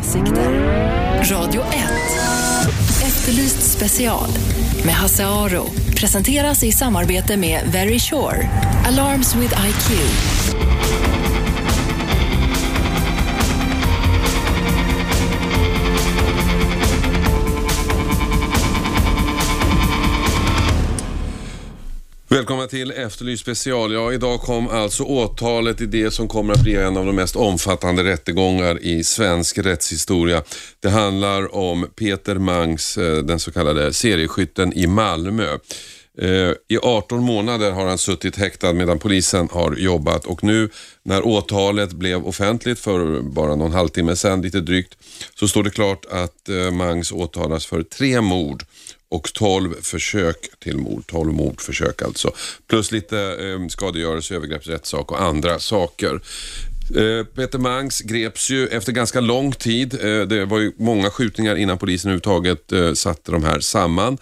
åsikter. Radio 1. Efterlyst special med Hasse Aro. Presenteras i samarbete med Very Sure. Alarms with IQ. Välkomna till Efterlyst special. Ja, idag kom alltså åtalet i det som kommer att bli en av de mest omfattande rättegångar i svensk rättshistoria. Det handlar om Peter Mangs, eh, den så kallade serieskytten i Malmö. Eh, I 18 månader har han suttit häktad medan polisen har jobbat och nu när åtalet blev offentligt för bara någon halvtimme sedan, lite drygt, så står det klart att eh, Mangs åtalas för tre mord och 12 försök till mord. 12 mordförsök alltså. Plus lite eh, skadegörelse, övergreppsrättssak och andra saker. Eh, Peter Mangs greps ju efter ganska lång tid. Eh, det var ju många skjutningar innan polisen överhuvudtaget eh, satte de här samman.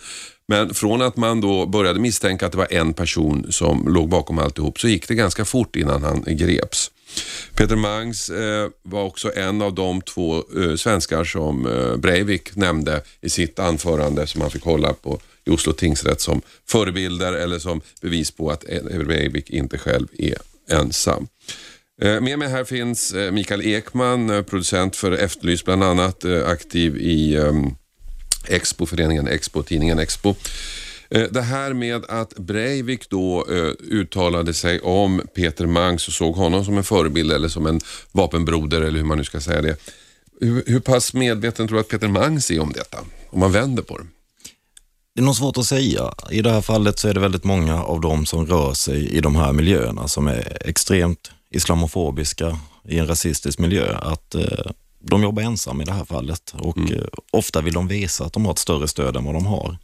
Men från att man då började misstänka att det var en person som låg bakom alltihop så gick det ganska fort innan han greps. Peter Mangs eh, var också en av de två eh, svenskar som eh, Breivik nämnde i sitt anförande som han fick hålla på i Oslo tingsrätt som förebilder eller som bevis på att eh, Breivik inte själv är ensam. Eh, med mig här finns eh, Mikael Ekman, eh, producent för Efterlyst bland annat, eh, aktiv i eh, Expo, föreningen Expo, tidningen Expo. Eh, Det här med att Breivik då eh, uttalade sig om Peter Mangs och såg honom som en förebild eller som en vapenbroder eller hur man nu ska säga det. Hur, hur pass medveten tror du att Peter Mangs är om detta? Om man vänder på det. Det är nog svårt att säga. I det här fallet så är det väldigt många av dem som rör sig i de här miljöerna som är extremt islamofobiska i en rasistisk miljö. Att eh, de jobbar ensam i det här fallet och eh, ofta vill de visa att de har ett större stöd än vad de har.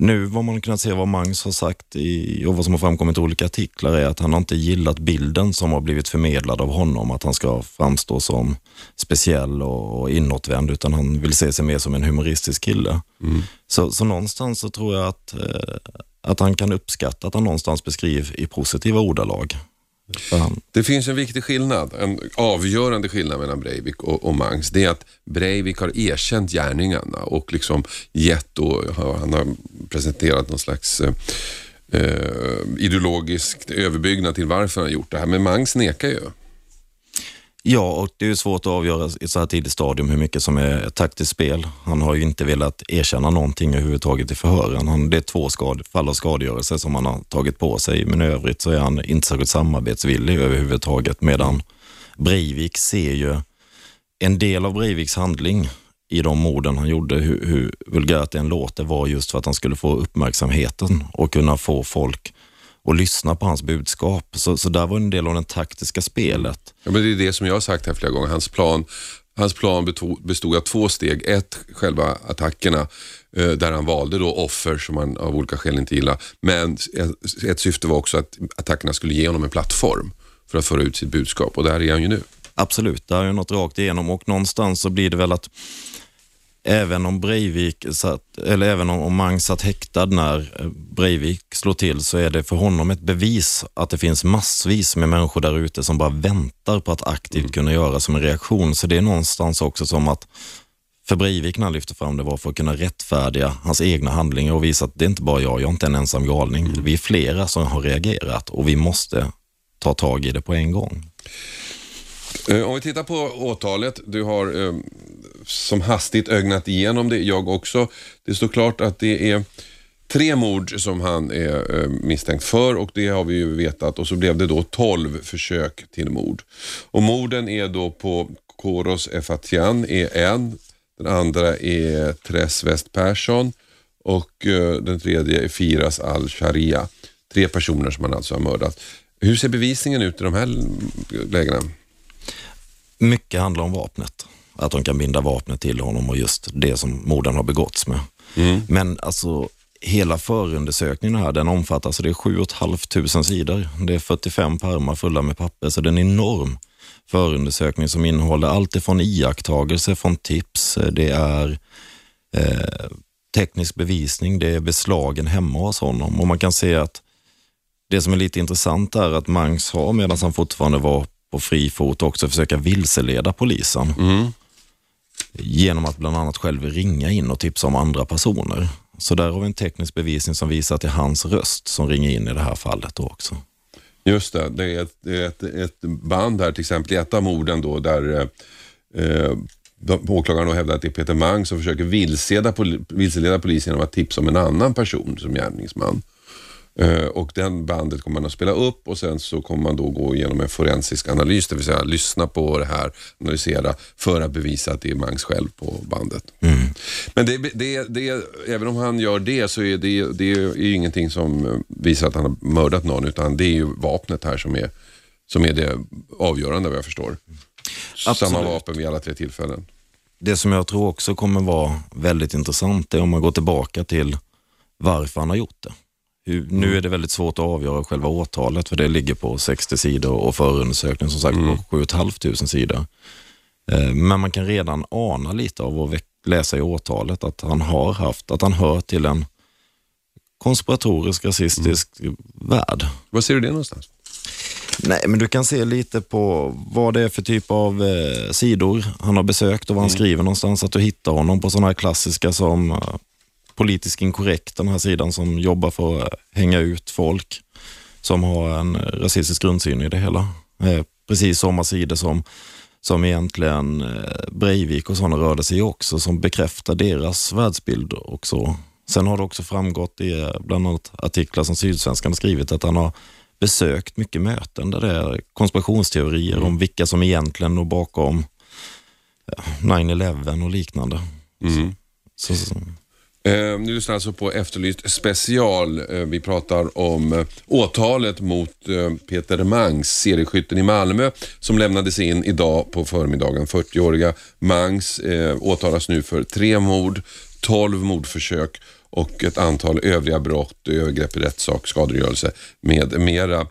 Nu vad man kunnat se vad Mangs har sagt i, och vad som har framkommit i olika artiklar är att han har inte gillat bilden som har blivit förmedlad av honom, att han ska framstå som speciell och, och inåtvänd, utan han vill se sig mer som en humoristisk kille. Så, så någonstans så tror jag att, eh, att han kan uppskatta att han någonstans beskriver i positiva ordalag. För Det finns en viktig skillnad, en avgörande skillnad mellan Breivik och, och Mangs. Det är att Breivik har erkänt gärningarna och liksom gett och han har presenterat någon slags eh, eh, ideologisk överbyggnad till varför han har gjort det här. Men Mangs nekar ju. Ja, och det är svårt att avgöra i ett så här tidigt stadium hur mycket som är ett taktiskt spel. Han har ju inte velat erkänna någonting överhuvudtaget i förhören. Han, det är två skad, fall av skadegörelse som han har tagit på sig, men i övrigt så är han inte särskilt samarbetsvillig överhuvudtaget, medan Breivik ser ju en del av Breiviks handling i de morden han gjorde, hur, hur vulgärt det än låter, var just för att han skulle få uppmärksamheten och kunna få folk att lyssna på hans budskap. Så, så där var en del av det taktiska spelet. Ja, men det är det som jag har sagt här flera gånger. Hans plan, hans plan bestod av två steg. Ett, själva attackerna eh, där han valde då offer som han av olika skäl inte gillar. Men ett, ett syfte var också att attackerna skulle ge honom en plattform för att föra ut sitt budskap och där är han ju nu. Absolut, det är ju något rakt igenom och någonstans så blir det väl att även om Breivik satt, eller även om, Mang satt häktad när eh, Breivik slår till så är det för honom ett bevis att det finns massvis med människor där ute som bara väntar på att aktivt kunna göra som en reaktion. Så det är någonstans också som att för Breivik när han lyfter fram det var för att kunna rättfärdiga hans egna handlingar och visa att det är inte bara jag, jag är inte en ensam galning. Vi är flera som har reagerat och vi måste ta tag i det på en gång. Eh, om vi tittar på åtalet, du har eh, som hastigt ögnat igenom det, jag också. Det står klart att det är tre mord som han är eh, misstänkt för och det har vi ju vetat och så blev det då 12 försök till mord. Och morden är då på Koros Efatian är en, den andra är Tres West Persson och eh, den tredje är Firas al-Sharia. Tre personer som han alltså har mördat. Hur ser bevisningen ut i de här lägena? Mycket handlar om vapnet. Att de kan binda vapnet till honom och just det som morden har begåtts med. Men alltså hela förundersökningen här, den omfattar, så det är 7 500 sidor. Det är 45 pärmar fulla med papper, så det är en enorm förundersökning som innehåller allt ifrån iakttagelser, från tips, det är eh, teknisk bevisning, det är beslagen hemma hos honom och man kan se att det som är lite intressant är att Mangs har, medan han fortfarande var på fri fot, också försöka vilseleda polisen. genom att bland annat själv ringa in och tipsa om andra personer. Så där har vi en teknisk bevisning som visar att det är hans röst som ringer in i det här fallet då också. Just det, det är ett, det är ett, ett band här till exempel i ett av morden då där eh, åklagaren då hävdar att det är Peter Mang som försöker vilseleda, vilseleda polisen genom att tipsa om en annan person som gärningsman. Eh, och den bandet kommer man att spela upp och sen så kommer man då gå igenom en forensisk analys, det vill säga lyssna på det här, analysera för att bevisa att det är Mangs själv på bandet. Mm. Men det, det, det, även om han gör det så är det, det är ingenting som visar att han har mördat någon utan det är ju vapnet här som är, som är det avgörande vad jag förstår. Absolut. Samma vapen vid alla tre tillfällen. Det som jag tror också kommer vara väldigt intressant är om man går tillbaka till varför han har gjort det. Nu mm. är det väldigt svårt att avgöra själva åtalet för det ligger på 60 sidor och förundersökningen som sagt mm. på 7 500 sidor. Eh, men man kan redan ana lite av att läsa i åtalet att han har haft, att han hör till en konspiratorisk rasistisk mm. värld. Var ser du det någonstans? Nej, men du kan se lite på vad det är för typ av eh, sidor han har besökt och vad han mm. skriver någonstans. Att du hittar honom på sådana här klassiska som eh, politiskt inkorrekt, den här sidan som jobbar för att hänga ut folk som har en rasistisk grundsyn i det hela. Eh, precis samma sidor som, som egentligen eh, Breivik och sådana rörde sig också, som bekräftar deras världsbild och så. Sen har det också framgått i eh, bland annat artiklar som Sydsvenskan har skrivit att han har besökt mycket möten där det är konspirationsteorier mm. om vilka som egentligen låg bakom 9-11 och liknande. Mm. Så, så, Eh, ni lyssnar alltså på Efterlyst special. Eh, vi pratar om eh, åtalet mot eh, Peter Mangs, serieskytten i Malmö, som lämnades in idag på förmiddagen. 40-åriga Mangs eh, åtalas nu för tre mord, 12 mordförsök och ett antal övriga brott, övergrepp i rättssak, skadegörelse med mera.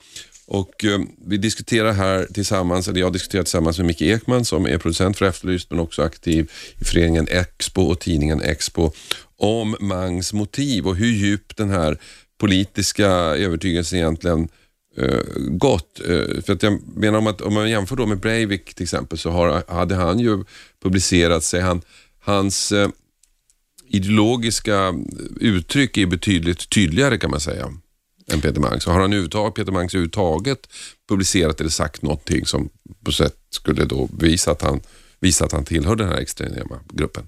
Och eh, Vi diskuterar här tillsammans, eller jag diskuterar tillsammans med Micke Ekman som är producent för Efterlyst men också aktiv i föreningen Expo och tidningen Expo om Mangs motiv och hur djupt den här politiska övertygelsen egentligen eh, gått. Eh, för att jag menar om, att, om man jämför då med Breivik till exempel så har, hade han ju publicerat sig, han, hans eh, ideologiska uttryck är betydligt tydligare kan man säga än Peter Mangs. har han uttag, Peter Mangs överhuvudtaget publicerat eller sagt någonting som på sätt skulle då visa att han, visa att han tillhör den här extrema gruppen?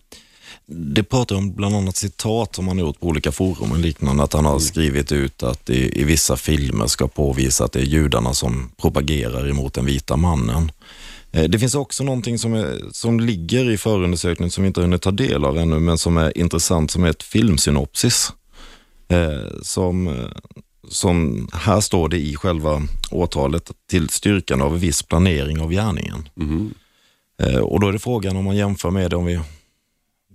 Det pratar om bland annat citat som han gjort på olika forum och liknande, att han har mm. skrivit ut att i, i vissa filmer ska påvisa att det är judarna som propagerar emot den vita mannen. Eh, det finns också någonting som, är, som ligger i förundersökningen som vi inte hunnit ta del av ännu, men som är intressant, som är ett filmsynopsis. Eh, som, eh, som, här står det i själva åtalet till styrkan av viss planering av gärningen. Mm. Och då är det frågan om man jämför med det, om vi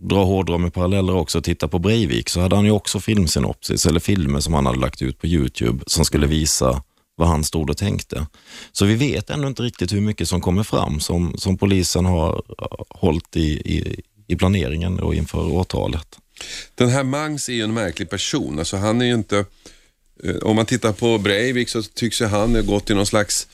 drar hårdrar med paralleller också och tittar på Breivik så hade han ju också filmsynopsis eller filmer som han hade lagt ut på Youtube som skulle visa vad han stod och tänkte. Så vi vet ännu inte riktigt hur mycket som kommer fram som, som polisen har hållit i, i, i planeringen och inför åtalet. Den här Mangs är ju en märklig person. Alltså han är ju inte, om man tittar på Breivik så tycks ju han ha gått i någon slags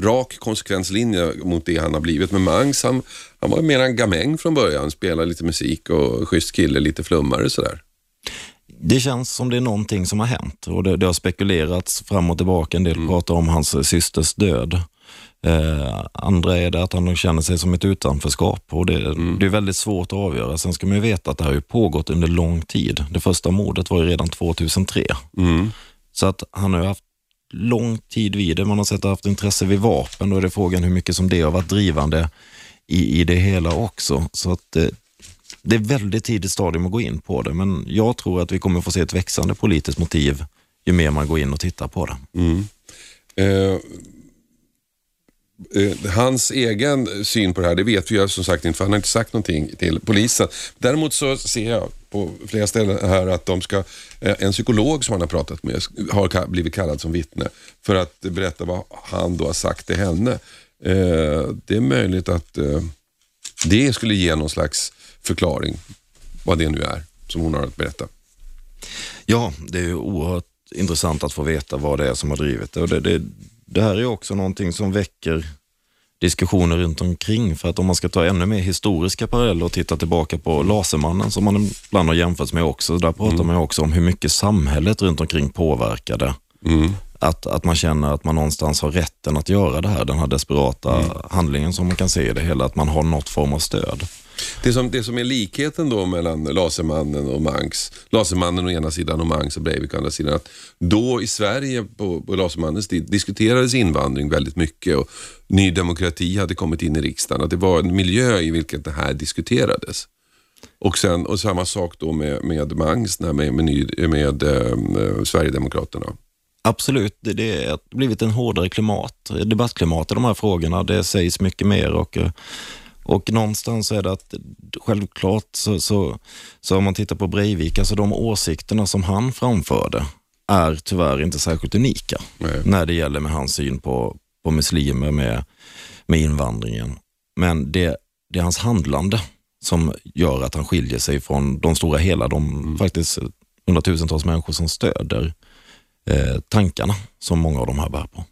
rak konsekvenslinje mot det han har blivit. Men Mangs, han, han var mer en gamäng från början. Spelade lite musik och schysst kille, lite flummare sådär. Det känns som det är någonting som har hänt och det, det har spekulerats fram och tillbaka. En del mm. pratar om hans systers död. Eh, andra är det att han känner sig som ett utanförskap och det, mm. det, är väldigt svårt att avgöra. Sen ska man ju veta att det här har pågått under lång tid. Det första mordet var ju redan 2003. Mm. Så att han har haft lång tid vid det. Man har sett att han haft intresse vid vapen. Då är det frågan hur mycket som det har varit drivande i, i det hela också. Så att eh, det är väldigt tidigt stadium att gå in på det, men jag tror att vi kommer få se ett växande politiskt motiv ju mer man går in och tittar på det. Mm. Eh, eh, hans egen syn på det här, det vet vi ju som sagt inte, för han har inte sagt någonting till polisen. Däremot så ser jag på flera ställen här att de ska, eh, en psykolog som han har pratat med har blivit kallad som vittne för att berätta vad han då har sagt till henne. Eh, det är möjligt att eh, det skulle ge någon slags förklaring, vad det nu är som hon har att berätta. Ja, det är oerhört intressant att få veta vad det är som har drivit det. Och det, det, det här är också någonting som väcker diskussioner runt omkring. För att om man ska ta ännu mer historiska paralleller och titta tillbaka på Lasermannen som man ibland har jämförts med också. Där pratar mm. man också om hur mycket samhället runt omkring påverkade. Mm. Att, att man känner att man någonstans har rätten att göra det här, den här desperata mm. handlingen som man kan se i det hela, att man har något form av stöd. Det som, det som är likheten då mellan Lasermannen och Mangs, Lasermannen å ena sidan och Mangs och Breivik å andra sidan, att då i Sverige på, på Lasermannens tid diskuterades invandring väldigt mycket och Ny Demokrati hade kommit in i riksdagen, att det var en miljö i vilken det här diskuterades. Och, sen, och samma sak då med, med Mangs, med, med, med, med eh, Sverigedemokraterna. Absolut, det, det har blivit en hårdare klimat, debattklimat i de här frågorna. Det sägs mycket mer och eh, och någonstans är det att självklart så, så, så om man tittar på Breivik, alltså de åsikterna som han framförde är tyvärr inte särskilt unika Nej. när det gäller med hans syn på, på muslimer med, med invandringen. Men det, det är hans handlande som gör att han skiljer sig från de stora hela, de mm. faktiskt hundratusentals människor som stöder eh, tankarna som många av de här bär på.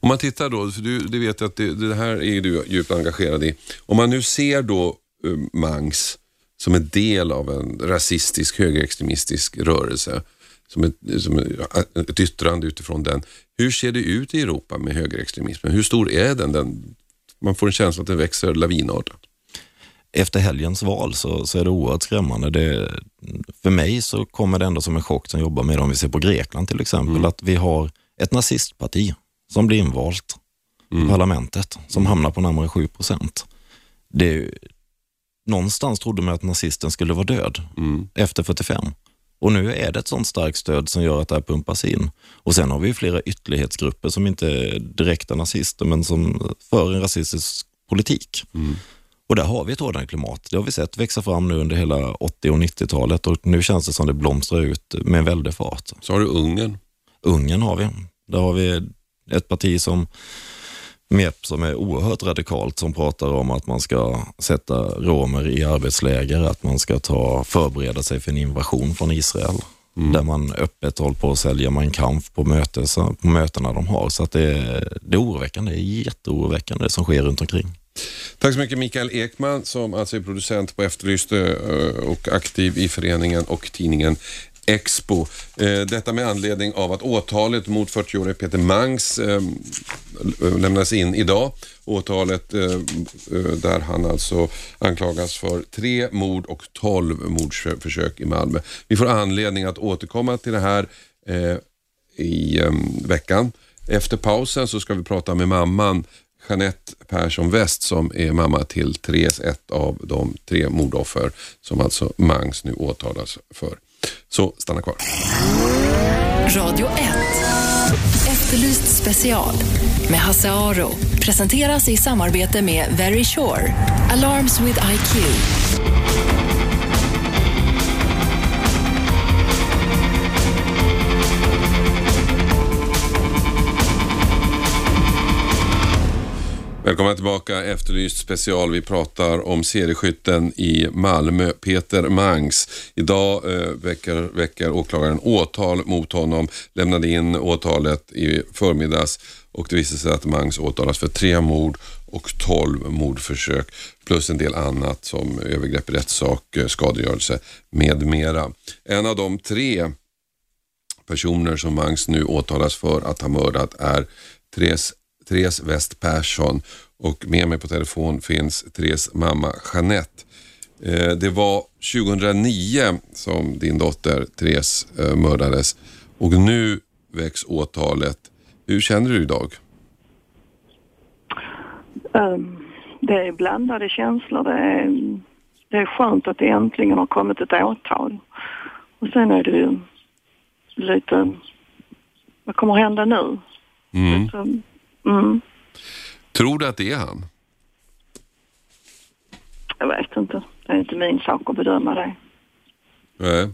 Om man tittar då, för du, du vet att det, det, här är du djupt engagerad i. Om man nu ser då uh, Mangs som en del av en rasistisk högerextremistisk rörelse, som ett, som ett yttrande utifrån den. Hur ser det ut i Europa med högerextremismen? Hur stor är den? den man får en känsla att den växer lavinartat. Efter helgens val så, så är det oerhört skrämmande. Det, för mig så kommer det ändå som en chock som jobbar med det om vi ser på Grekland till exempel, mm. att vi har ett nazistparti som blir invalt mm. i parlamentet, som hamnar på närmare 7 procent. Någonstans trodde man att nazisten skulle vara död mm. efter 45. Och nu är det ett sånt starkt stöd som gör att det här pumpas in. Och sen har vi flera ytterlighetsgrupper som inte är direkta nazister, men som för en rasistisk politik. Mm. Och där har vi ett hårdare klimat. Det har vi sett växa fram nu under hela 80 och 90-talet och nu känns det som det blomstrar ut med en väldig fart. Så har du Ungern. Ungern har vi. Där har vi ett parti som MEP som är oerhört radikalt som pratar om att man ska sätta romer i arbetsläger, att man ska ta, förbereda sig för en invasion från Israel. Mm. Där man öppet håller på att sälja man kamp på, mötes, på mötena de har. Så att det, det är oroväckande, det är jätteoroväckande det som sker runt omkring. Tack så mycket Mikael Ekman som alltså är producent på Efterlyst eh, och aktiv i föreningen och tidningen Expo. Eh, detta med anledning av att åtalet mot 40-årige Peter Mangs eh, lämnas in idag. Åtalet eh, eh, där han alltså anklagas för tre mord och tolv mordförsök i Malmö. Vi får anledning att återkomma till det här eh, i eh, veckan. Efter pausen så ska vi prata med mamman Jeanette Persson West som är mamma till Therese, ett av de tre mordoffer som alltså Mangs nu åtalas för. Så stanna kvar. Radio 1. Efterlyst special med Hasse Aro. Presenteras i samarbete med Very Sure. Alarms with IQ. Välkomna tillbaka, Efterlyst special. Vi pratar om serieskytten i Malmö, Peter Mangs. Idag eh, väcker, väcker åklagaren åtal mot honom, lämnade in åtalet i förmiddags och det visade sig att Mangs åtalas för tre mord och tolv mordförsök plus en del annat som övergrepp i rättssak, eh, skadegörelse med mera. En av de tre personer som Mangs nu åtalas för att ha mördat är Therese Therese West Persson och med mig på telefon finns Therese mamma Jeanette. Eh, det var 2009 som din dotter Therese eh, mördades och nu väcks åtalet. Hur känner du idag? Um, det är blandade känslor. Det är, det är skönt att det äntligen har kommit ett åtal. Och sen är det ju lite, vad kommer hända nu? Mm. Lite, Mm. Tror du att det är han? Jag vet inte. Det är inte min sak att bedöma det. Nej.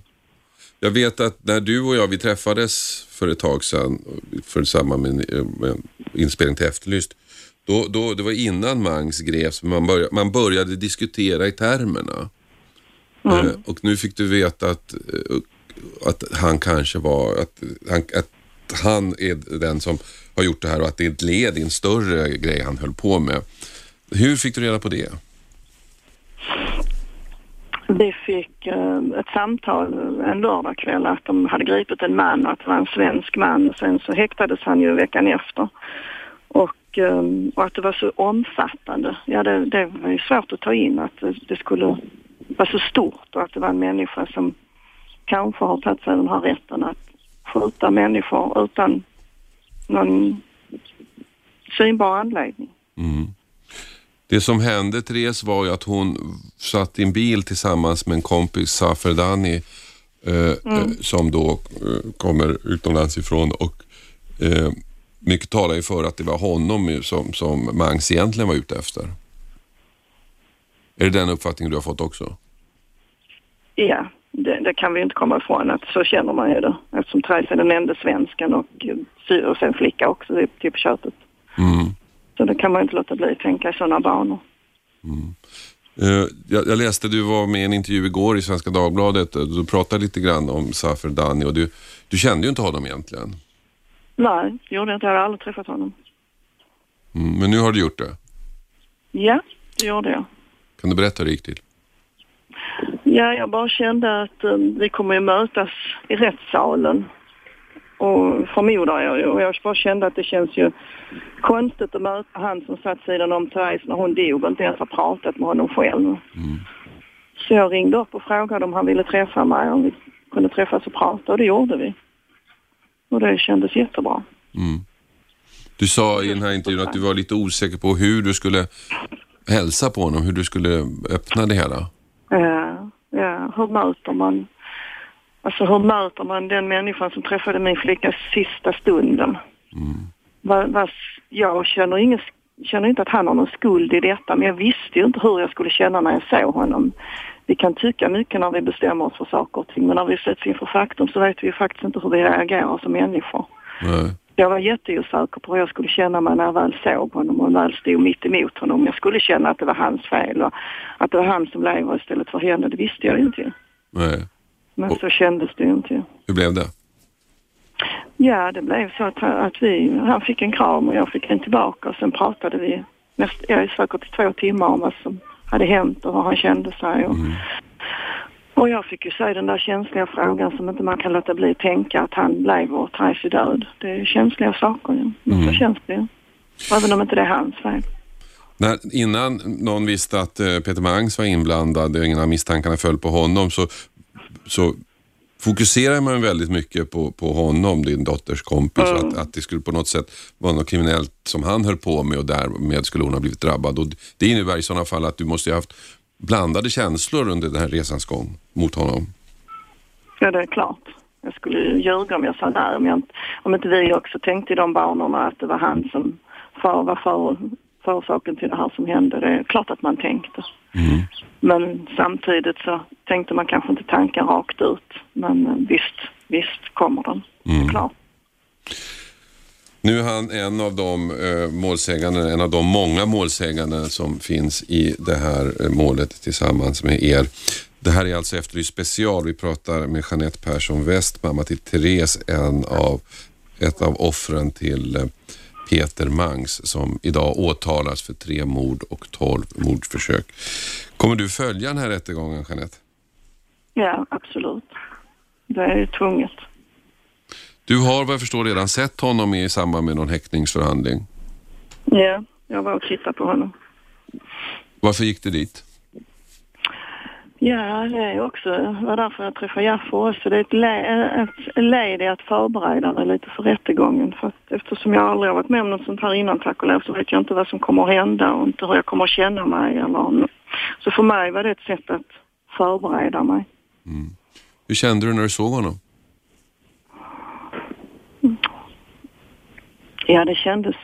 Jag vet att när du och jag vi träffades för ett tag sedan för samma med, med inspelning till Efterlyst. Då, då, det var innan Mangs greps, man började, man började diskutera i termerna. Mm. Eh, och nu fick du veta att, eh, att han kanske var, att, han, att han är den som har gjort det här och att det är ett led i en större grej han höll på med. Hur fick du reda på det? Vi fick eh, ett samtal en lördagkväll att de hade gripit en man och att det var en svensk man. Sen så häktades han ju veckan efter. Och, ehm, och att det var så omfattande. Ja, det, det var ju svårt att ta in att det, det skulle vara så stort och att det var en människa som kanske har tagit sig den här rätten att skjuta människor utan någon synbar anledning. Mm. Det som hände Therese var ju att hon satt i en bil tillsammans med en kompis, Safer Dani, eh, mm. eh, som då eh, kommer utomlands ifrån och eh, mycket talar ju för att det var honom som, som Mangs egentligen var ute efter. Är det den uppfattningen du har fått också? Ja, det, det, kan vi inte komma ifrån att så känner man ju det. Eftersom Therese är den enda svensken och, och sen flicka också till på köpet. Mm. Så det kan man inte låta bli att tänka i sådana banor. Mm. Uh, jag, jag, läste, du var med i en intervju igår i Svenska Dagbladet. Du pratade lite grann om Safer Dani och du, du kände ju inte honom egentligen. Nej, det gjorde jag inte. Jag har aldrig träffat honom. Mm, men nu har du gjort det? Ja, det gjorde jag. Kan du berätta hur det gick till? Ja, jag bara kände att um, vi kommer att mötas i rättssalen. Och förmodar jag ju. Och jag bara kände att det känns ju konstigt att möta han som satt sidan om Therese när hon dog och inte ens har pratat med honom själv. Mm. Så jag ringde upp och frågade om han ville träffa mig, om vi kunde träffas och prata och det gjorde vi. Och det kändes jättebra. Mm. Du sa i den här intervjun att du var lite osäker på hur du skulle hälsa på honom, hur du skulle öppna det hela. Ja, ja. hur möter man Alltså hur möter man den människan som träffade min flicka sista stunden? Mm. Va, va, jag känner, ingen, känner inte att han har någon skuld i detta men jag visste ju inte hur jag skulle känna när jag såg honom. Vi kan tycka mycket när vi bestämmer oss för saker och ting men när vi sätts inför faktum så vet vi faktiskt inte hur vi reagerar som människor. Nej. Jag var jätteosäker på hur jag skulle känna mig när jag väl såg honom och väl stod mitt emot honom. Jag skulle känna att det var hans fel och att det var han som lever istället för henne. Det visste jag inte. Nej. Men och, så kändes det inte. Hur blev det? Ja, det blev så att, att vi, han fick en kram och jag fick en tillbaka och sen pratade vi näst, jag är säkert i två timmar om vad som hade hänt och hur han kände sig. Och, mm. Och jag fick ju säga den där känsliga frågan som inte man kan låta bli att tänka att han blev och är död. Det är känsliga saker ju. Mm. så känns det ju. Även om inte det är hans fel. När, innan någon visste att eh, Peter Mangs var inblandad och innan misstankarna föll på honom så så fokuserar man väldigt mycket på, på honom, din dotters kompis, mm. att, att det skulle på något sätt vara något kriminellt som han höll på med och därmed skulle hon ha blivit drabbad. Och det innebär i sådana fall att du måste ha haft blandade känslor under den här resans gång mot honom. Ja, det är klart. Jag skulle ljuga om jag sa nej, om, jag, om inte vi också tänkte i de banorna att det var han som för, var för, förorsaken till det här som hände. Det är klart att man tänkte. Mm. Men samtidigt så tänkte man kanske inte tankar rakt ut. Men eh, visst, visst kommer den. Mm. klart. Nu är han en av de eh, målsägande, en av de många målsägande som finns i det här eh, målet tillsammans med er. Det här är alltså Efterlyst special. Vi pratar med Jeanette Persson West, mamma till Therese, en av, ett av offren till eh, Peter Mangs som idag åtalas för tre mord och tolv mordförsök. Kommer du följa den här rättegången, Jeanette? Ja, absolut. Det är ju tvunget. Du har vad jag förstår redan sett honom i samband med någon häktningsförhandling? Ja, jag var och tittade på honom. Varför gick du dit? Ja, det är också, det var därför jag träffade Jaffo också. Det är ett, le, ett led i att förbereda mig lite för rättegången. För att eftersom jag aldrig har varit med om något sånt här innan tack och lov så vet jag inte vad som kommer att hända och inte hur jag kommer att känna mig eller Så för mig var det ett sätt att förbereda mig. Mm. Hur kände du när du såg honom? Ja, det kändes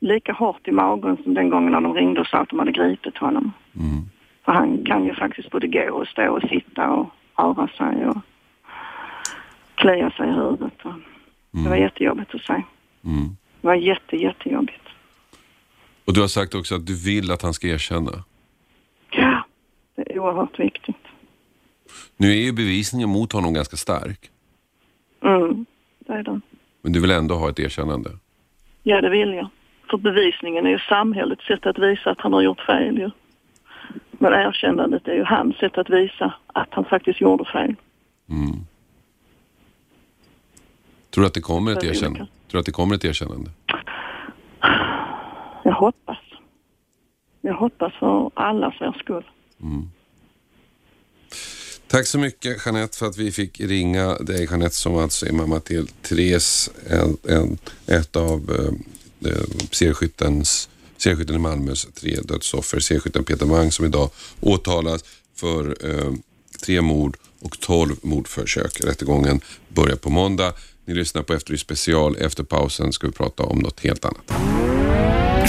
lika hårt i magen som den gången när de ringde och sa att de hade gripit honom. Mm. För han kan ju faktiskt både gå och stå och sitta och röra sig och klia sig i huvudet. Och mm. Det var jättejobbigt att se. Mm. Det var jätte, jättejobbigt. Och du har sagt också att du vill att han ska erkänna? Ja, det är oerhört viktigt. Nu är ju bevisningen mot honom ganska stark. Mm, det är den. Men du vill ändå ha ett erkännande? Ja, det vill jag. För bevisningen är ju samhällets sätt att visa att han har gjort fel ju. Men erkännandet är ju hans sätt att visa att han faktiskt gjorde fel. Mm. Tror du att det kommer ett erkännande? Tror du att det kommer ett erkännande? Jag hoppas. Jag hoppas för allas er skull. Tack så mycket Jeanette för att vi fick ringa dig Jeanette som alltså är mamma till Therese, en, en, ett av eh, eh, serieskytten i Malmös tre dödsoffer. Serieskytten Peter Mang som idag åtalas för eh, tre mord och tolv mordförsök. Rättegången börjar på måndag. Ni lyssnar på Efterlyst special. Efter pausen ska vi prata om något helt annat.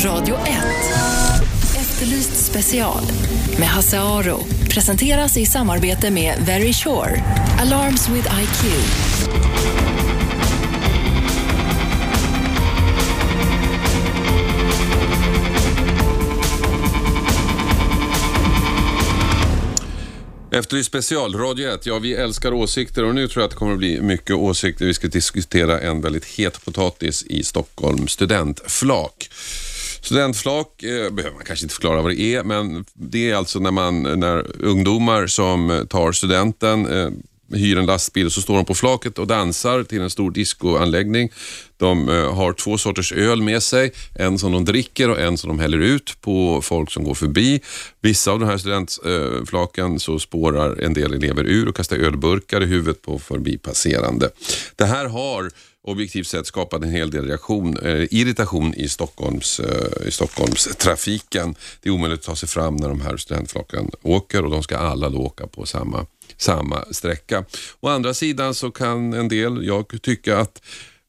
Radio 1. Efterlyst special med Hasse Aro. Presenteras i samarbete med Very Sure. Alarms with IQ. Efterlyst special, Radio 1. Ja, vi älskar åsikter och nu tror jag att det kommer att bli mycket åsikter. Vi ska diskutera en väldigt het potatis i Stockholm, studentflak. Studentflak eh, behöver man kanske inte förklara vad det är, men det är alltså när, man, när ungdomar som tar studenten eh, hyr en lastbil och så står de på flaket och dansar till en stor discoanläggning. De eh, har två sorters öl med sig, en som de dricker och en som de häller ut på folk som går förbi. Vissa av de här studentflaken eh, så spårar en del elever ur och kastar ölburkar i huvudet på förbipasserande. Det här har objektivt sett skapat en hel del reaktion, eh, irritation i, Stockholms, eh, i Stockholms trafiken. Det är omöjligt att ta sig fram när de här studentflaken åker och de ska alla då åka på samma, samma sträcka. Å andra sidan så kan en del, jag tycka att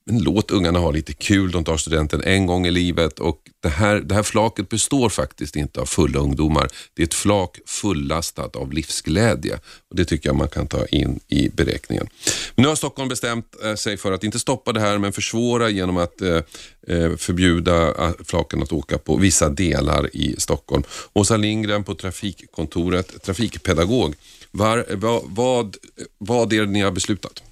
men låt ungarna ha lite kul, de tar studenten en gång i livet och det här, det här flaket består faktiskt inte av fulla ungdomar. Det är ett flak fullastat av livsglädje och det tycker jag man kan ta in i beräkningen. Men nu har Stockholm bestämt eh, sig för att inte stoppa det här men försvåra genom att eh, eh förbjuda eh, flaken att åka på vissa delar i Stockholm. Åsa Lindgren på Trafikkontoret, trafikpedagog. Var, vad, vad, vad är det ni har beslutat?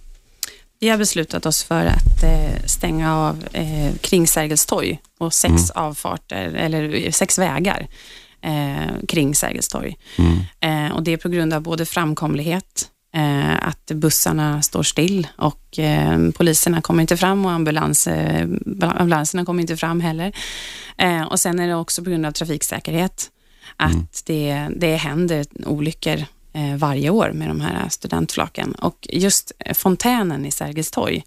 Vi har beslutat oss för att eh, stänga av eh, kring Sergels torg och sex avfarter, eller sex vägar eh, kring Sergels torg. Eh, och det är på grund av både framkomlighet, eh, att bussarna står still och eh, poliserna kommer inte fram och ambulans, ambulanserna kommer inte fram heller. Och sen är det också på grund av trafiksäkerhet, att det, det händer olyckor varje år med de här studentflaken. Och just eh, fontänen i Sergels torg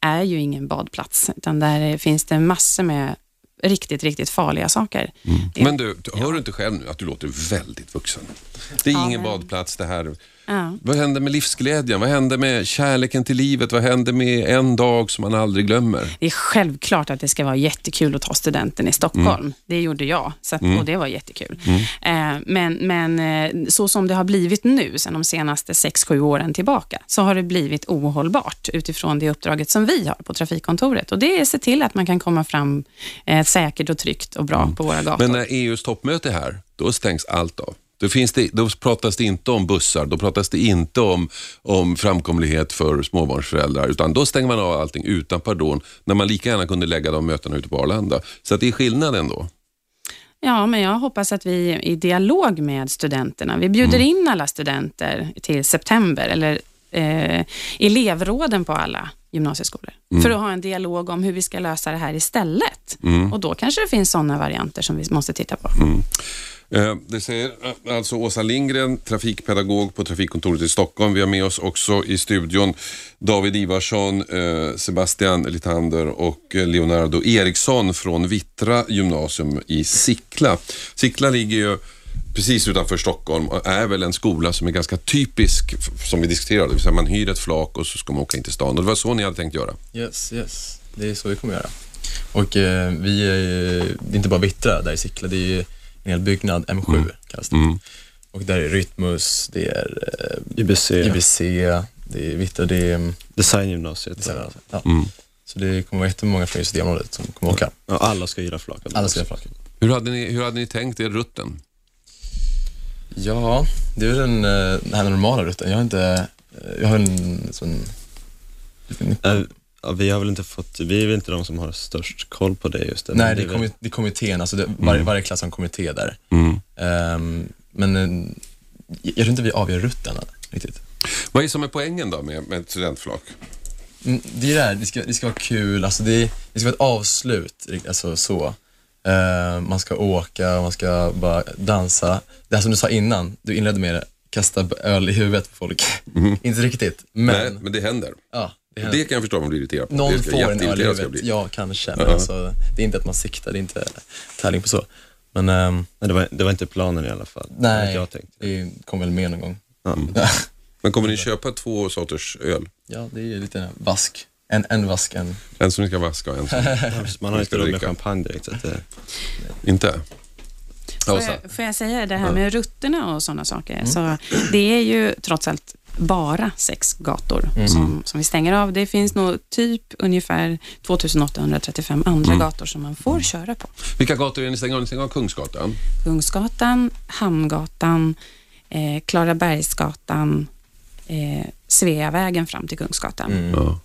är ju ingen badplats, utan där eh, finns det massor med riktigt, riktigt farliga saker. Det- Men du, hör du inte själv nu att du låter väldigt vuxen? Det är Ja, ingen men- badplats det här. Ja. Vad händer med livsglädjen? Vad händer med kärleken till livet? Vad händer med en dag som man aldrig glömmer? Det är självklart att det ska vara jättekul att ta studenten i Stockholm. Mm. Det gjorde jag så att, och det var jättekul. Eh, men men eh, så som det har blivit nu, sedan de senaste 6-7 åren tillbaka, så har det blivit ohållbart utifrån det uppdraget som vi har på Trafikkontoret. Och det är att se till att man kan komma fram eh, säkert och tryggt och bra på våra gator. Mm. Men när EUs toppmöte är här, då stängs allt av. Då, finns det, då pratas det inte om bussar, då pratas det inte om, om framkomlighet för småbarnsföräldrar, utan då stänger man av allting utan pardon, när man lika gärna kunde lägga de mötena ute på Arlanda. Så att det är skillnad ändå. Ja, men jag hoppas att vi i dialog med studenterna, vi bjuder in alla studenter till september, eller eh, elevråden på alla gymnasieskolor, för att ha en dialog om hur vi ska lösa det här istället. Och då kanske det finns sådana varianter som vi måste titta på. Eh, det säger eh, alltså Åsa Lindgren, trafikpedagog på Trafikkontoret i Stockholm. Vi har med oss också i studion David Ivarsson, eh, Sebastian Litander och Leonardo Eriksson från Vittra gymnasium i Sickla. Sickla ligger ju precis utanför Stockholm och är väl en skola som är ganska typisk som vi diskuterade. Det vill säga man hyr ett flak och så ska man åka in till stan. Och det var så ni hade tänkt göra. Yes, yes. Det är så vi kommer göra. Och eh, vi är ju, det är inte bara Vittra där i Sickla, det är ju en hel byggnad, M7 kallas det. Mm. Och där är Rytmus, det är eh, IBC, IBC, det är Vittra, det är... Designgymnasiet. Det är ja. Mm. Så det kommer vara jättemånga från just det området som kommer åka. Ja, alla ska hyra flak. Alla ska flaka. Hur, hade ni, hur hade ni tänkt er rutten? Ja, det är den, eh, den här normala rutten. Jag har inte, eh, jag har en sån... Ja, vi har väl inte fått, vi är väl inte de som har störst koll på det just det. Nej, det är kommi- det är kommittén, alltså det, varje, varje klass har en kommitté där. Mm. Ehm, men eh, jag tror inte vi avgör rutten riktigt. Vad är det som är poängen då med, med studentflak? Mm, Det är det här, det ska, det ska vara kul, alltså det, det ska vara ett avslut, alltså så. Eh, man ska åka, man ska bara dansa. Det här som du sa innan, du inledde med det, kasta öl i huvudet på folk. inte riktigt, men, Nej, men det händer. ja, det Det kan jag förstå om man blir irriterad på. Någon det ska får en öl i huvudet, ja kanske, men Ja. alltså, det är inte att man siktar, det är inte tävling på så. Men ehm, Nej, det, var, det var inte planen i alla fall. nej, Jag tänkte. det kom väl med någon gång. Ja. Men kommer ni köpa två sorters öl? Ja, det är ju lite vask. En, en vask, en... En som ni ska vaska och en som Man har inte råd med champagne direkt. Så att det, inte. Får jag, får jag säga det här med rutterna och sådana saker? Så det är ju trots allt bara sex gator som, som vi stänger av. Det finns nog typ ungefär 2835 andra gator som man får köra på. Vilka gator är det ni stänger av? Ni stänger av Kungsgatan? Kungsgatan, Hamngatan, eh, Klarabergsgatan, eh, Sveavägen fram till Kungsgatan. Mm. Ja.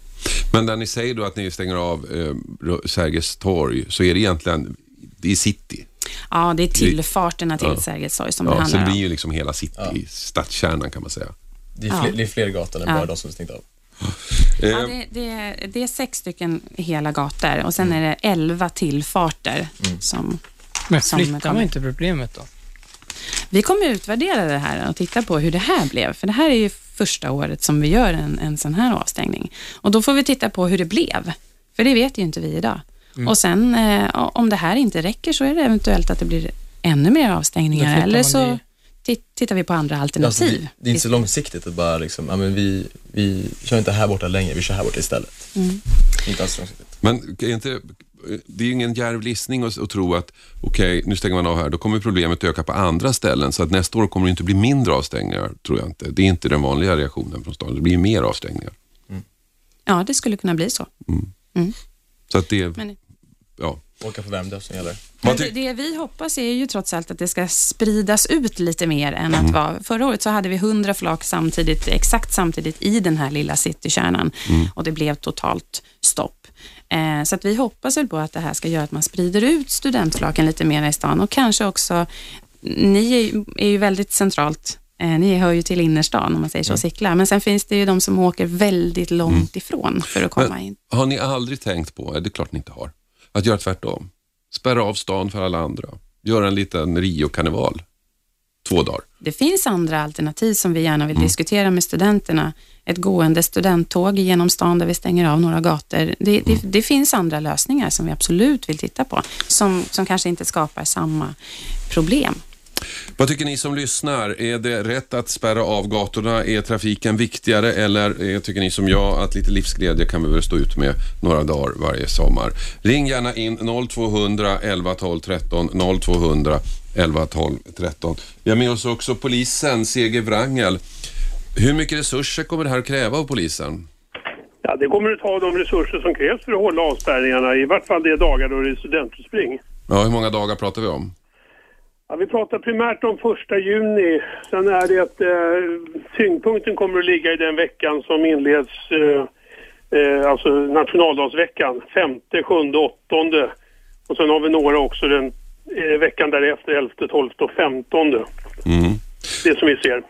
Men när ni säger då att ni stänger av eh, Sergels torg så är det egentligen det är city. Ja, det är tillfarterna till Ja. Sergels torg som det Ja, så handlar det om. blir ju liksom hela city, Ja. stadskärnan kan man säga. Det är, Ja. fler, det är fler gator än Ja. bara de som är stängt av. Eh, Ja, det, det, det är sex stycken hela gator och sen är det elva tillfarter som Men Som flyttar kommer. man inte problemet då? Vi kommer utvärdera det här och titta på hur det här blev, för det här är ju första året som vi gör en, en sån här avstängning. Och då får vi titta på hur det blev, för det vet ju inte vi idag. Och sen eh, om det här inte räcker så är det eventuellt att det blir ännu mer avstängningar, eller så det- tittar vi på andra Alltså, alternativ. det, det är inte så långsiktigt att bara liksom, ja, men vi, vi kör inte här borta längre, vi kör här borta istället. Mm. Inte alls långsiktigt. Men är inte, det är ju ingen djärv listning att, att tro att okej, nu stänger man av här, då kommer problemet öka på andra ställen. Så att nästa år kommer det inte bli mindre avstängningar, tror jag inte. Det är inte den vanliga reaktionen från staden. Det blir mer avstängningar. Ja, det skulle kunna bli så. Så att det, Men, ja. Åka på Värmdö som gäller. men det, vi hoppas är ju trots allt att det ska spridas ut lite mer än att vara... Förra året så hade vi 100 flak samtidigt, exakt samtidigt i den här lilla citykärnan och det blev totalt stopp. Eh, så att vi hoppas väl på att det här ska göra att man sprider ut studentflaken lite mer i stan och kanske också, ni är, ju- är ju väldigt centralt eh, ni hör ju till innerstan om man säger så, Sickla. Men sen finns det ju de som åker väldigt långt ifrån för att komma Men in. har ni aldrig tänkt på, det är klart ni inte har, att göra tvärtom? Spärra av stan för alla andra. Göra en liten Rio-karneval. Två dagar. Det finns andra alternativ som vi gärna vill diskutera med studenterna. Ett gående studenttåg genom stan där vi stänger av några gator. Det, det, det finns andra lösningar som vi absolut vill titta på, som, som kanske inte skapar samma problem. Vad tycker ni som lyssnar? Är det rätt att spärra av gatorna? Är trafiken viktigare eller tycker ni som jag att lite livsglädje kan vi väl stå ut med några dagar varje sommar? Ring gärna in 0200 11 12 13 0200 11 12 13. Vi har med oss också polisen, CG Wrangel. Hur mycket resurser kommer det här att kräva av polisen? Ja, det kommer att ta de resurser som krävs för att hålla avspärrningarna, i vart fall de dagar då det är studentutspring. Ja, hur många dagar pratar vi om? Ja, vi pratar primärt om första juni. Sen är det att eh, tyngdpunkten kommer att ligga i den veckan som inleds, eh, eh, alltså nationaldagsveckan, femte, sjunde, åttonde. Och sen har vi några också den eh, veckan därefter, elfte, tolfte och femtonde. Mm. Det som vi ser.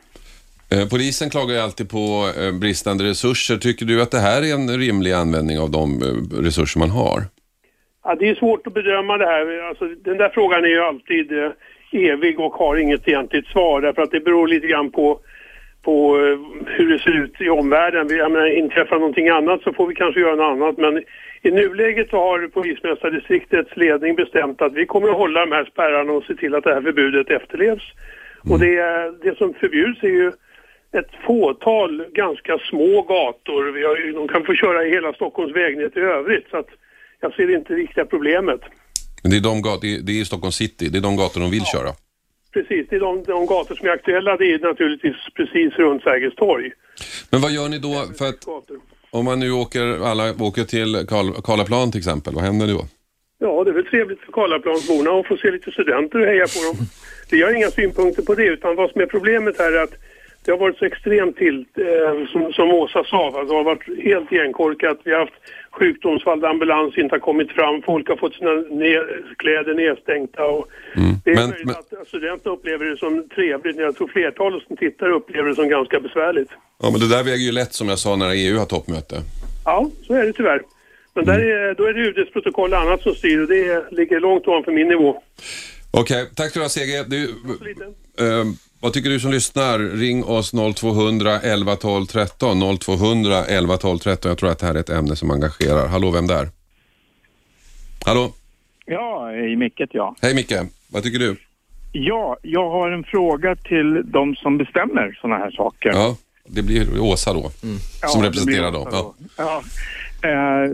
Eh, Polisen klagar ju alltid på eh, bristande resurser. Tycker du att det här är en rimlig användning av de eh, resurser man har? Ja, det är svårt att bedöma det här. Alltså, den där frågan är ju alltid evig och har inget egentligt svar därför att det beror lite grann på, på eh, hur det ser ut i omvärlden. Vi- Jag menar, inträffar någonting annat så får vi kanske göra något annat men i nuläget så har polismästardistriktets ledning bestämt att vi kommer att hålla de här spärrarna och se till att det här förbudet efterlevs. Och det, det som förbjuds är ju ett fåtal ganska små gator. Vi har, de kan få köra i hela Stockholms vägnät i övrigt så att jag ser inte riktiga problemet. Men det är, de gat- det är, det är Stockholm city, det är de gator de vill köra. Precis, det är de, de gator som är aktuella det är naturligtvis precis runt Sergels torg. Men vad gör ni då för att Gator. om man nu åker, alla åker till Karl, Karlaplan till exempel, vad händer då? Ja, det är väl trevligt för Karlaplansborna att få se lite studenter och heja på dem. Vi har inga synpunkter på det utan vad som är problemet här är att det har varit så extremt till, eh, som, som Åsa sa, va? det har varit helt igenkorkat. Vi har haft sjukdomsfall där ambulans inte har kommit fram, folk har fått sina ner, kläder nedstänkta. Och Det är Men- möjligt men- att studenterna upplever det som trevligt, men jag tror flertalet som tittar upplever det som ganska besvärligt. Ja, men det där väger ju lätt som jag sa när EU har toppmöte. Ja, så är det tyvärr. Men där är, då är det UDs protokoll och annat som styr och det ligger långt ovanför min nivå. Okej, tack ska du ha CG. Du, vad tycker du som lyssnar? Ring oss 0200 11 12 13. 0200 11 12 13. Jag tror att det här är ett ämne som engagerar. Hallå, vem där? Hallå? Ja, i micket ja. Hej Micke, vad tycker du? Ja, jag har en fråga till de som bestämmer sådana här saker. Ja, det blir Åsa då, Ja, som det representerar dem. Ja. Ja. Eh,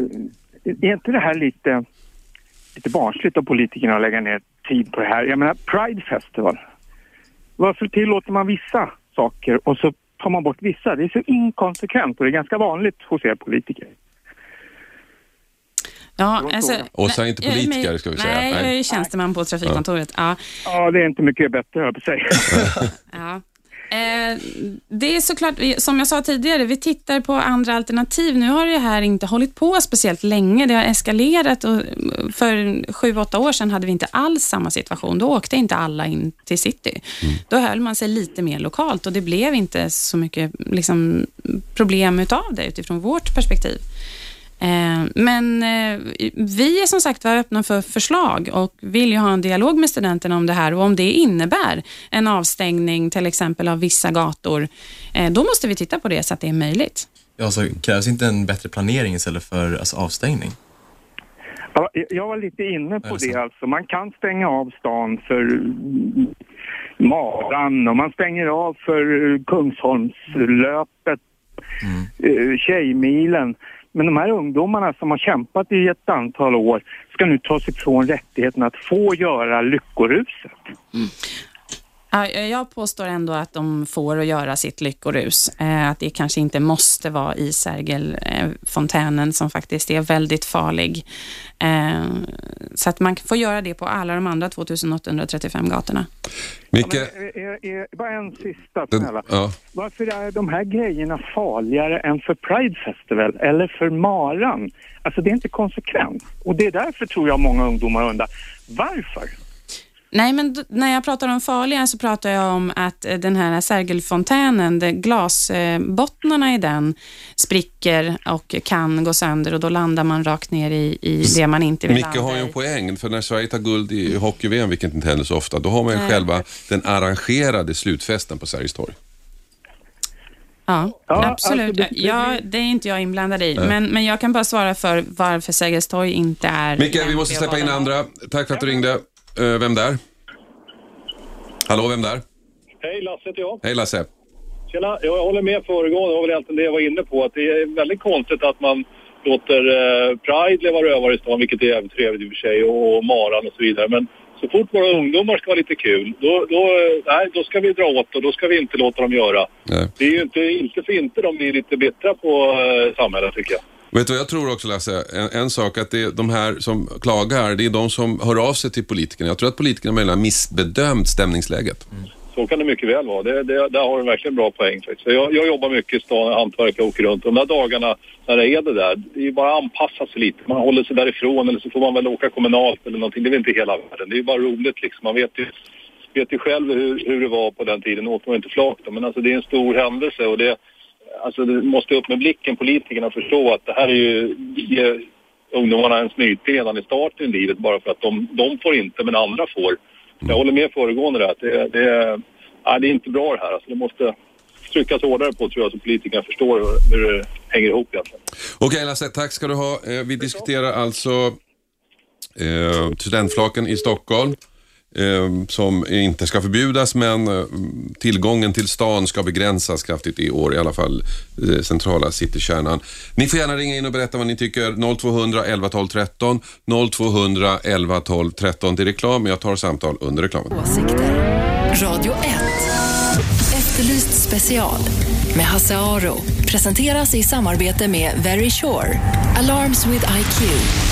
är inte det här lite, lite barnsligt av politikerna att lägga ner tid på det här? Jag menar, Pride Festival. Varför tillåter man vissa saker och så tar man bort vissa? Det är så inkonsekvent och det är ganska vanligt hos er politiker. Ja, alltså, Åsa är inte politiker, ska vi säga. Nej, jag är tjänsteman på trafikkontoret. Ja. Ja, det är inte mycket bättre, höll jag på att säga. Ja. Eh, det är såklart, som jag sa tidigare, vi tittar på andra alternativ. Nu har det här inte hållit på speciellt länge. Det har eskalerat och för sju, åtta år sedan hade vi inte alls samma situation. Då åkte inte alla in till city. Då höll man sig lite mer lokalt och det blev inte så mycket liksom, problem utav det utifrån vårt perspektiv. Eh, Men eh, vi är som sagt var öppna för förslag och vill ju ha en dialog med studenterna om det här och om det innebär en avstängning till exempel av vissa gator, eh, då måste vi titta på det så att det är möjligt. Ja, så krävs inte en bättre planering istället för alltså, avstängning? Ja, jag var lite inne på det det så? alltså. Man kan stänga av stan för Maran och man stänger av för Kungsholmslöpet, mm. Tjejmilen. Men de här ungdomarna som har kämpat i ett antal år ska nu ta sig ifrån rättigheten att få göra lyckoruset. Mm. Jag påstår ändå att de får att göra sitt lyckorus. Eh, Att det kanske inte måste vara i Sergelfontänen som faktiskt är väldigt farlig. Eh, Så att man får göra det på alla de andra 2835 gatorna. Micke, Men, är, bara en sista, den, snälla. ja. Varför är de här grejerna farligare än för Pride Festival eller för Maran? Alltså det är inte konsekvent. Och det är därför tror jag många ungdomar undrar, varför? Nej, men när jag pratar om farliga så pratar jag om att eh, den här Sergelfontänen, glasbottnarna i den spricker och kan gå sönder och då landar man rakt ner i, i det man inte vill Micke landa har ju en poäng, för när Sverige tar guld i hockey-VM, vilket inte händer så ofta, då har man ju Nej. själva den arrangerade slutfesten på Sergels torg. Ja, Ja, absolut. alltså, det- det- ja, det är inte jag inblandad i, men, men jag kan bara svara för varför Sergels torg inte är Micke, vi måste släppa in andra. Tack för att du ringde. Eh, vem där? Hallå, vem där? Hej, Lasse heter jag. Hej Lasse. Tjena, jag håller med föregående. Det var väl egentligen det jag var inne på. Att det är väldigt konstigt att man låter eh, Pride leva rövare i stan, vilket är jävligt trevligt i och för sig, och Maran och så vidare. Men så fort våra ungdomar ska vara lite kul, då, då, nej, då ska vi dra åt och då ska vi inte låta dem göra. Nej. Det är ju inte, inte för inte de blir lite bittra på eh, samhället tycker jag. Vet du vad jag tror också Lasse? En, en sak att det är de här som klagar, det är de som hör av sig till politikerna. Jag tror att politikerna möjligen har missbedömt stämningsläget. Mm. Så kan det mycket väl vara. Det, det, där har du verkligen bra poäng faktiskt. Jag, jag jobbar mycket i stan, hantverkare, åker runt. De där dagarna när det är det där, det är ju bara att anpassa sig lite. Man håller sig därifrån eller så får man väl åka kommunalt eller någonting. Det är väl inte hela världen. Det är ju bara roligt liksom. Man vet ju, vet ju själv hur, hur det var på den tiden. Nu åt man inte flak då. Men alltså det är en stor händelse och det, alltså det måste upp med blicken politikerna och förstå att det här är ju, ge ungdomarna en snyting redan i starten i livet bara för att de, de får inte men andra får. Jag håller med föregående där att det, det, ja, det är inte bra det här. Alltså det måste tryckas hårdare på tror jag så politikerna förstår hur, det hänger ihop egentligen. Okej Lasse, tack ska du ha. Eh, vi diskuterar alltså eh, studentflaken i Stockholm. Eh, som inte ska förbjudas men eh, tillgången till stan ska begränsas kraftigt i år, i alla fall eh, centrala citykärnan. Ni får gärna ringa in och berätta vad ni tycker. 0200 11 12 13, 0200 11 12 13. till reklam, jag tar samtal under reklamen. Åsikter. Radio 1. Efterlyst special med Hasse Aro. Presenteras i samarbete med Very Sure. Alarms with IQ.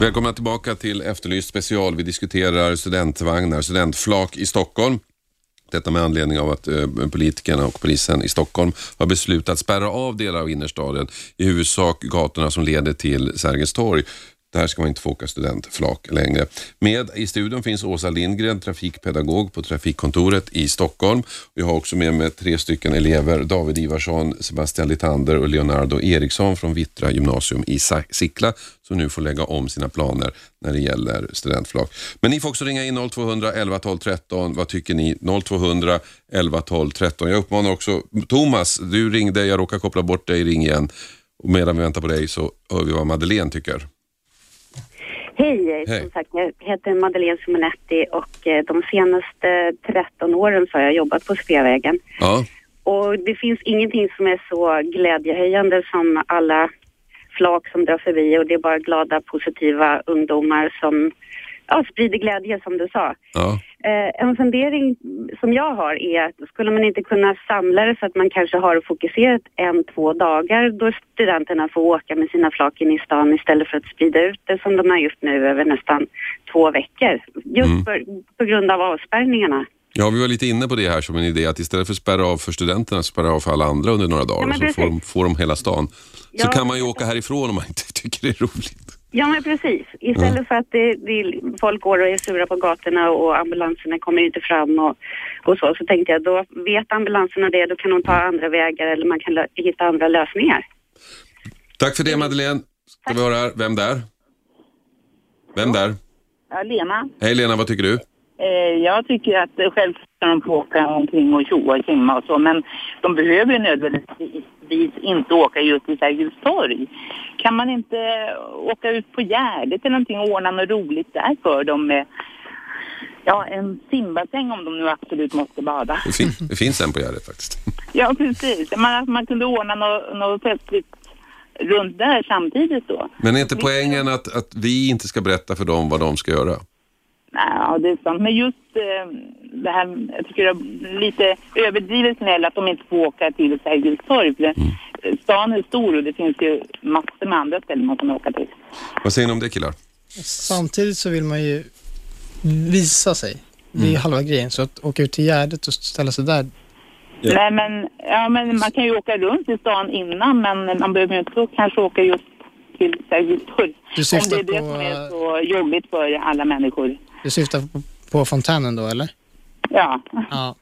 Välkomna tillbaka till Efterlyst special. Vi diskuterar studentvagnar, studentflak i Stockholm. Detta med anledning av att eh, politikerna och polisen i Stockholm har beslutat spärra av delar av innerstaden, i huvudsak gatorna som leder till Sergels torg. Där ska man inte få åka studentflak längre. Med i studion finns Åsa Lindgren, trafikpedagog på Trafikkontoret i Stockholm. Vi har också med mig tre stycken elever, David Ivarsson, Sebastian Litander och Leonardo Eriksson från Vittra gymnasium i Sickla som nu får lägga om sina planer när det gäller studentflak. Men ni får också ringa in 0200 11 12 13. Vad tycker ni? 0200 11 12 13. Jag uppmanar också Thomas, du ringde, jag råkar koppla bort dig, ring igen. Och medan vi väntar på dig så hör vi vad Madeleine tycker. Hej, Hej. som sagt, jag heter Madeleine Simonetti och eh, de senaste 13 åren så har jag jobbat på Sveavägen. Ja. Och det finns ingenting som är så glädjehöjande som alla flak som drar förbi och det är bara glada, positiva ungdomar som ja, sprider glädje som du sa. Ja. Eh, en fundering som jag har är att skulle man inte kunna samla det så att man kanske har fokuserat en, två dagar då studenterna får åka med sina flak in i stan istället för att sprida ut det som de har gjort nu över nästan två veckor. Just Mm. för, på grund av avspärrningarna. Ja, vi var lite inne på det här som en idé att istället för att spärra av för studenterna, spärra av för alla andra under några dagar Ja, så får de, får de hela stan. Så Ja. kan man ju åka härifrån om man inte tycker det är roligt. Ja men precis. Istället för att det, det, folk går och är sura på gatorna och ambulanserna kommer inte fram och, och så, så tänkte jag då vet ambulanserna det, då kan de ta andra vägar eller man kan hitta andra lösningar. Tack för det Madeleine. Ska vi höra här. Vem där? Vem där? Ja, Lena. Hej Lena, vad tycker du? Eh, jag tycker att eh, själv ska de få åka omkring och tjoa och simma och så, men de behöver ju nödvändigtvis inte åka just till Sergels torg. Kan man inte åka ut på Gärdet eller någonting och ordna något roligt där för dem med ja, en simbassäng om de nu absolut måste bada. Det, fin det finns en på Gärdet faktiskt. Ja, precis. Man, att man kunde ordna något, något festligt runt där samtidigt då. Men är inte poängen att, att vi inte ska berätta för dem vad de ska göra? Ja, det är sant. Men just eh, det här, jag tycker det är lite överdrivet snäll att de inte får åka till Sergels torg. Mm. Stan är stor och det finns ju massor med andra ställen man kan åka till. Vad säger ni om det killar? Samtidigt så vill man ju visa sig. Det är Mm. halva grejen. Så att åka ut till Gärdet och ställa sig där. Nej, men, ja, men man kan ju åka runt i stan innan men man behöver ju inte kanske åka just till Sergels torg. Du Om det är det på, som är så jobbigt för alla människor. Du syftar på, på fontänen då, eller? Ja. Ja.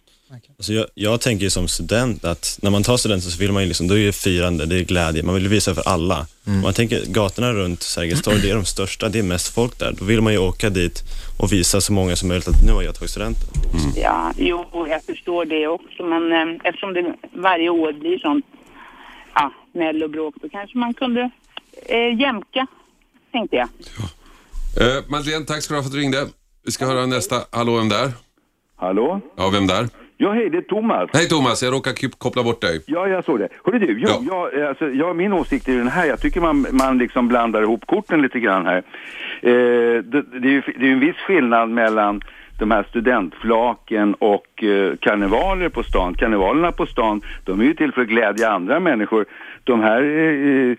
Alltså jag, jag tänker ju som student att när man tar studenten så vill man ju liksom, då är det firande, det är glädje, man vill visa för alla. Om man tänker gatorna runt Sergels torg, det är de största, det är mest folk där. Då vill man ju åka dit och visa så många som möjligt att nu har jag tagit studenten. Ja, jo, jag förstår det också. Men eh, eftersom det varje år blir sånt ja, gnäll och bråk så kanske man kunde eh, jämka, tänkte jag. Eh, Madeleine, tack ska du ha för att du ringde. Vi ska höra nästa. Hallå, vem där? Hallå? Ja, vem där? Ja, hej, det är Thomas. Hej Thomas, jag råkar k- koppla bort dig. Ja, jag såg det. Hörru du, jag, eh, alltså, jag, min åsikt är den här. Jag tycker man, man liksom blandar ihop korten lite grann här. Eh, det, det är ju det är en viss skillnad mellan de här studentflaken och eh, karnevaler på stan. Karnevalerna på stan, de är ju till för att glädja andra människor. De här eh,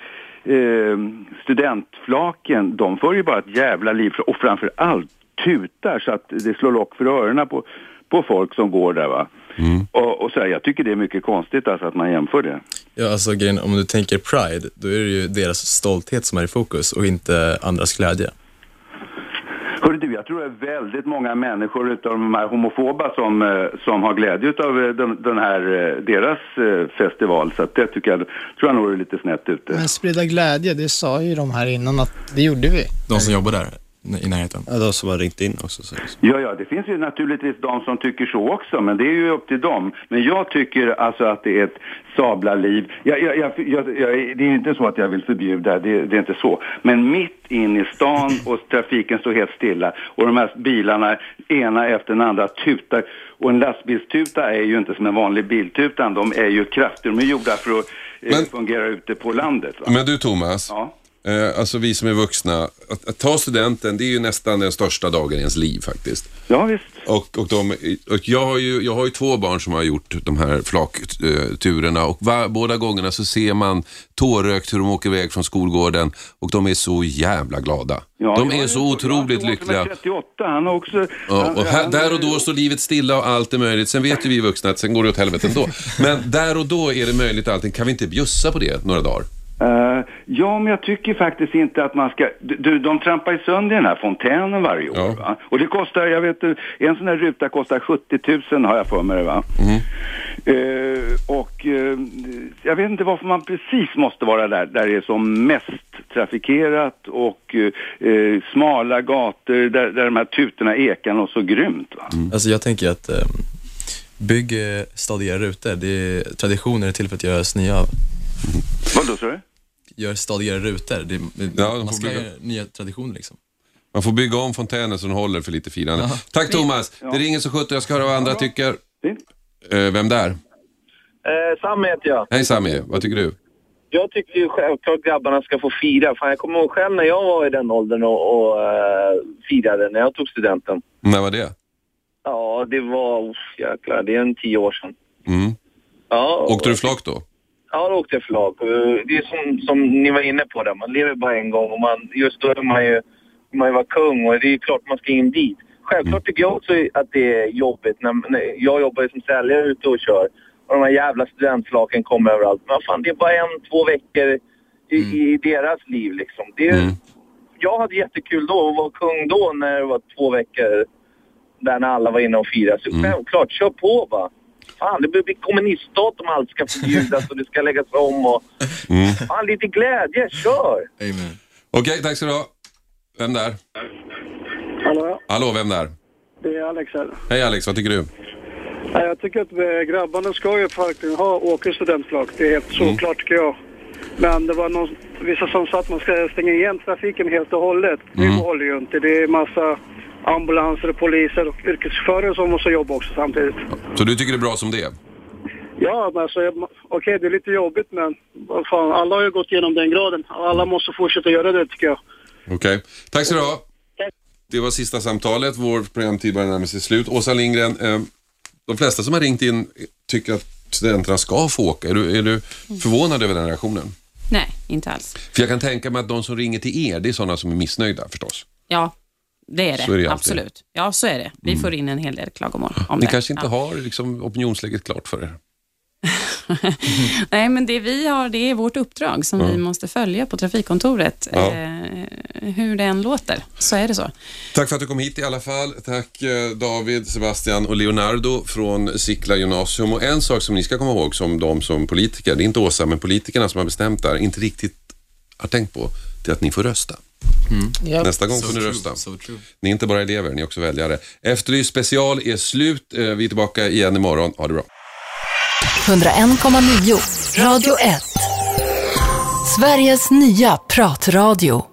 eh, studentflaken, de för ju bara ett jävla liv och framför allt tutar så att det slår lock för öronen på, på folk som går där va. Och, och så här, jag tycker det är mycket konstigt alltså att man jämför det. Ja, alltså grejen, om du tänker Pride, då är det ju deras stolthet som är i fokus och inte andras glädje. Hörru du, jag tror det är väldigt många människor utav de här homofoba som, eh, som har glädje utav eh, den, den här, eh, deras festival. Så att det tycker jag, tror jag nog är lite snett ute. Men sprida glädje, det sa ju de här innan att det gjorde vi. De som jobbar där i närheten. Ja, de som har ringt in också. Så. Ja, ja, det finns ju naturligtvis de som tycker så också, men det är ju upp till dem. Men jag tycker alltså att det är ett sabla liv. Jag, jag, jag, jag, jag, det är inte så att jag vill förbjuda, det, det är inte så. Men mitt in i stan och trafiken står helt stilla och de här bilarna, ena efter den andra, tutar. Och en lastbilstuta är ju inte som en vanlig biltuta, de är ju krafter, de är gjorda för att eh, fungera ute på landet. Va? Men du Thomas, Ja. Eh, alltså vi som är vuxna, att, att ta studenten, det är ju nästan den största dagen i ens liv faktiskt. Ja, visst. Och, och, de, och jag, har ju, jag har ju två barn som har gjort de här flakturerna och va, båda gångerna så ser man tårökt hur de åker iväg från skolgården och de är så jävla glada. Ja, de är så otroligt jag har lyckliga. 38, han har också... Ja, han- och här, han- där och då står livet stilla och allt är möjligt. Sen vet ju vi vuxna att sen går det åt helvete ändå. Men där och då är det möjligt allting. Kan vi inte bjussa på det några dagar? Eh, ja, men jag tycker faktiskt inte att man ska... Du, de trampar ju sönder den här fontänen varje år. Va? Och det kostar, jag vet en sån här ruta kostar 70 000 har jag för mig va? Eh, och eh, jag vet inte varför man precis måste vara där, där det är som mest trafikerat och smala gator där, där de här tutorna ekar något så grymt. Va? Alltså jag tänker att bygg stadiga rutor. Det är, traditioner är till för att göras nya av. Vadå sa du? Gör stadigare rutor. Det, Ja, man ska göra nya traditioner liksom. Man får bygga om fontänen så den håller för lite firande. Ja. Tack Thomas. Det ringer så sjutton. Jag ska höra vad andra tycker. Eh, vem där? Eh, Sam heter jag. Hej Sami, vad tycker du? Jag tycker ju självklart grabbarna ska få fira. Fan, jag kommer ihåg själv när jag var i den åldern och, och eh, firade när jag tog studenten. När var det? Ja, det var... Uff, jäklar, det är en tio år sedan. Mm. Ja, och- Åkte du flak då? Ja, då åkte jag flak. Och Det är som, som ni var inne på där, man lever bara en gång och man, just då är man ju, man ju vara kung och det är klart man ska in dit. Självklart tycker jag också att det är jobbigt när, när jag jobbar som säljare ute och kör och de här jävla studentflaken kommer överallt. Men fan, det är bara en, två veckor i, i deras liv liksom. Det är, Jag hade jättekul då och var kung då när det var två veckor där när alla var inne och firade. Så självklart, kör på bara. Fan, det blir bli kommuniststat om allt ska förbjudas och det ska läggas om och... Fan, lite glädje, kör! Amen. Okej, tack ska du ha. Vem där? Hallå, Hallå, vem där? det är Alex här. Hej Alex, vad tycker du? Nej, Jag tycker att eh, grabbarna ska ju faktiskt ha åka studentflak. Det är helt solklart tycker jag. Men det var någon, vissa som sa att man ska stänga igen trafiken helt och hållet. Det håller ju inte. Det är massa ambulanser, poliser och yrkesförare som måste jobba också samtidigt. Så du tycker det är bra som det är? Ja, men alltså, okej det är lite jobbigt men vad fan, alla har ju gått igenom den graden. Alla måste fortsätta göra det tycker jag. Okej, tack ska du ha. Det var sista samtalet. Vår programtid börjar närma sig slut. Åsa Lindgren, eh, de flesta som har ringt in tycker att studenterna ska få åka. Är du, är du förvånad över den reaktionen? Nej, inte alls. För jag kan tänka mig att de som ringer till er, det är sådana som är missnöjda förstås. Ja, det är det. Är det. Absolut. Ja, så är det. Vi får in en hel del klagomål om Ni det. kanske inte ja. har liksom, opinionsläget klart för er. Nej, men det vi har, det är vårt uppdrag som Ja. vi måste följa på trafikkontoret. Ja. Eh, hur det än låter, så är det så. Tack för att du kom hit i alla fall. Tack eh, David, Sebastian och Leonardo från Sickla gymnasium. Och en sak som ni ska komma ihåg som de som politiker, det är inte Åsa, men politikerna som har bestämt där, inte riktigt har tänkt på, det är att ni får rösta. Japp. Nästa gång So får ni true, rösta. so true. Ni är inte bara elever, ni är också väljare. Efterlyst special är slut. Eh, Vi är tillbaka igen imorgon. Ha det bra. 101,9 Radio 1. Sveriges nya pratradio.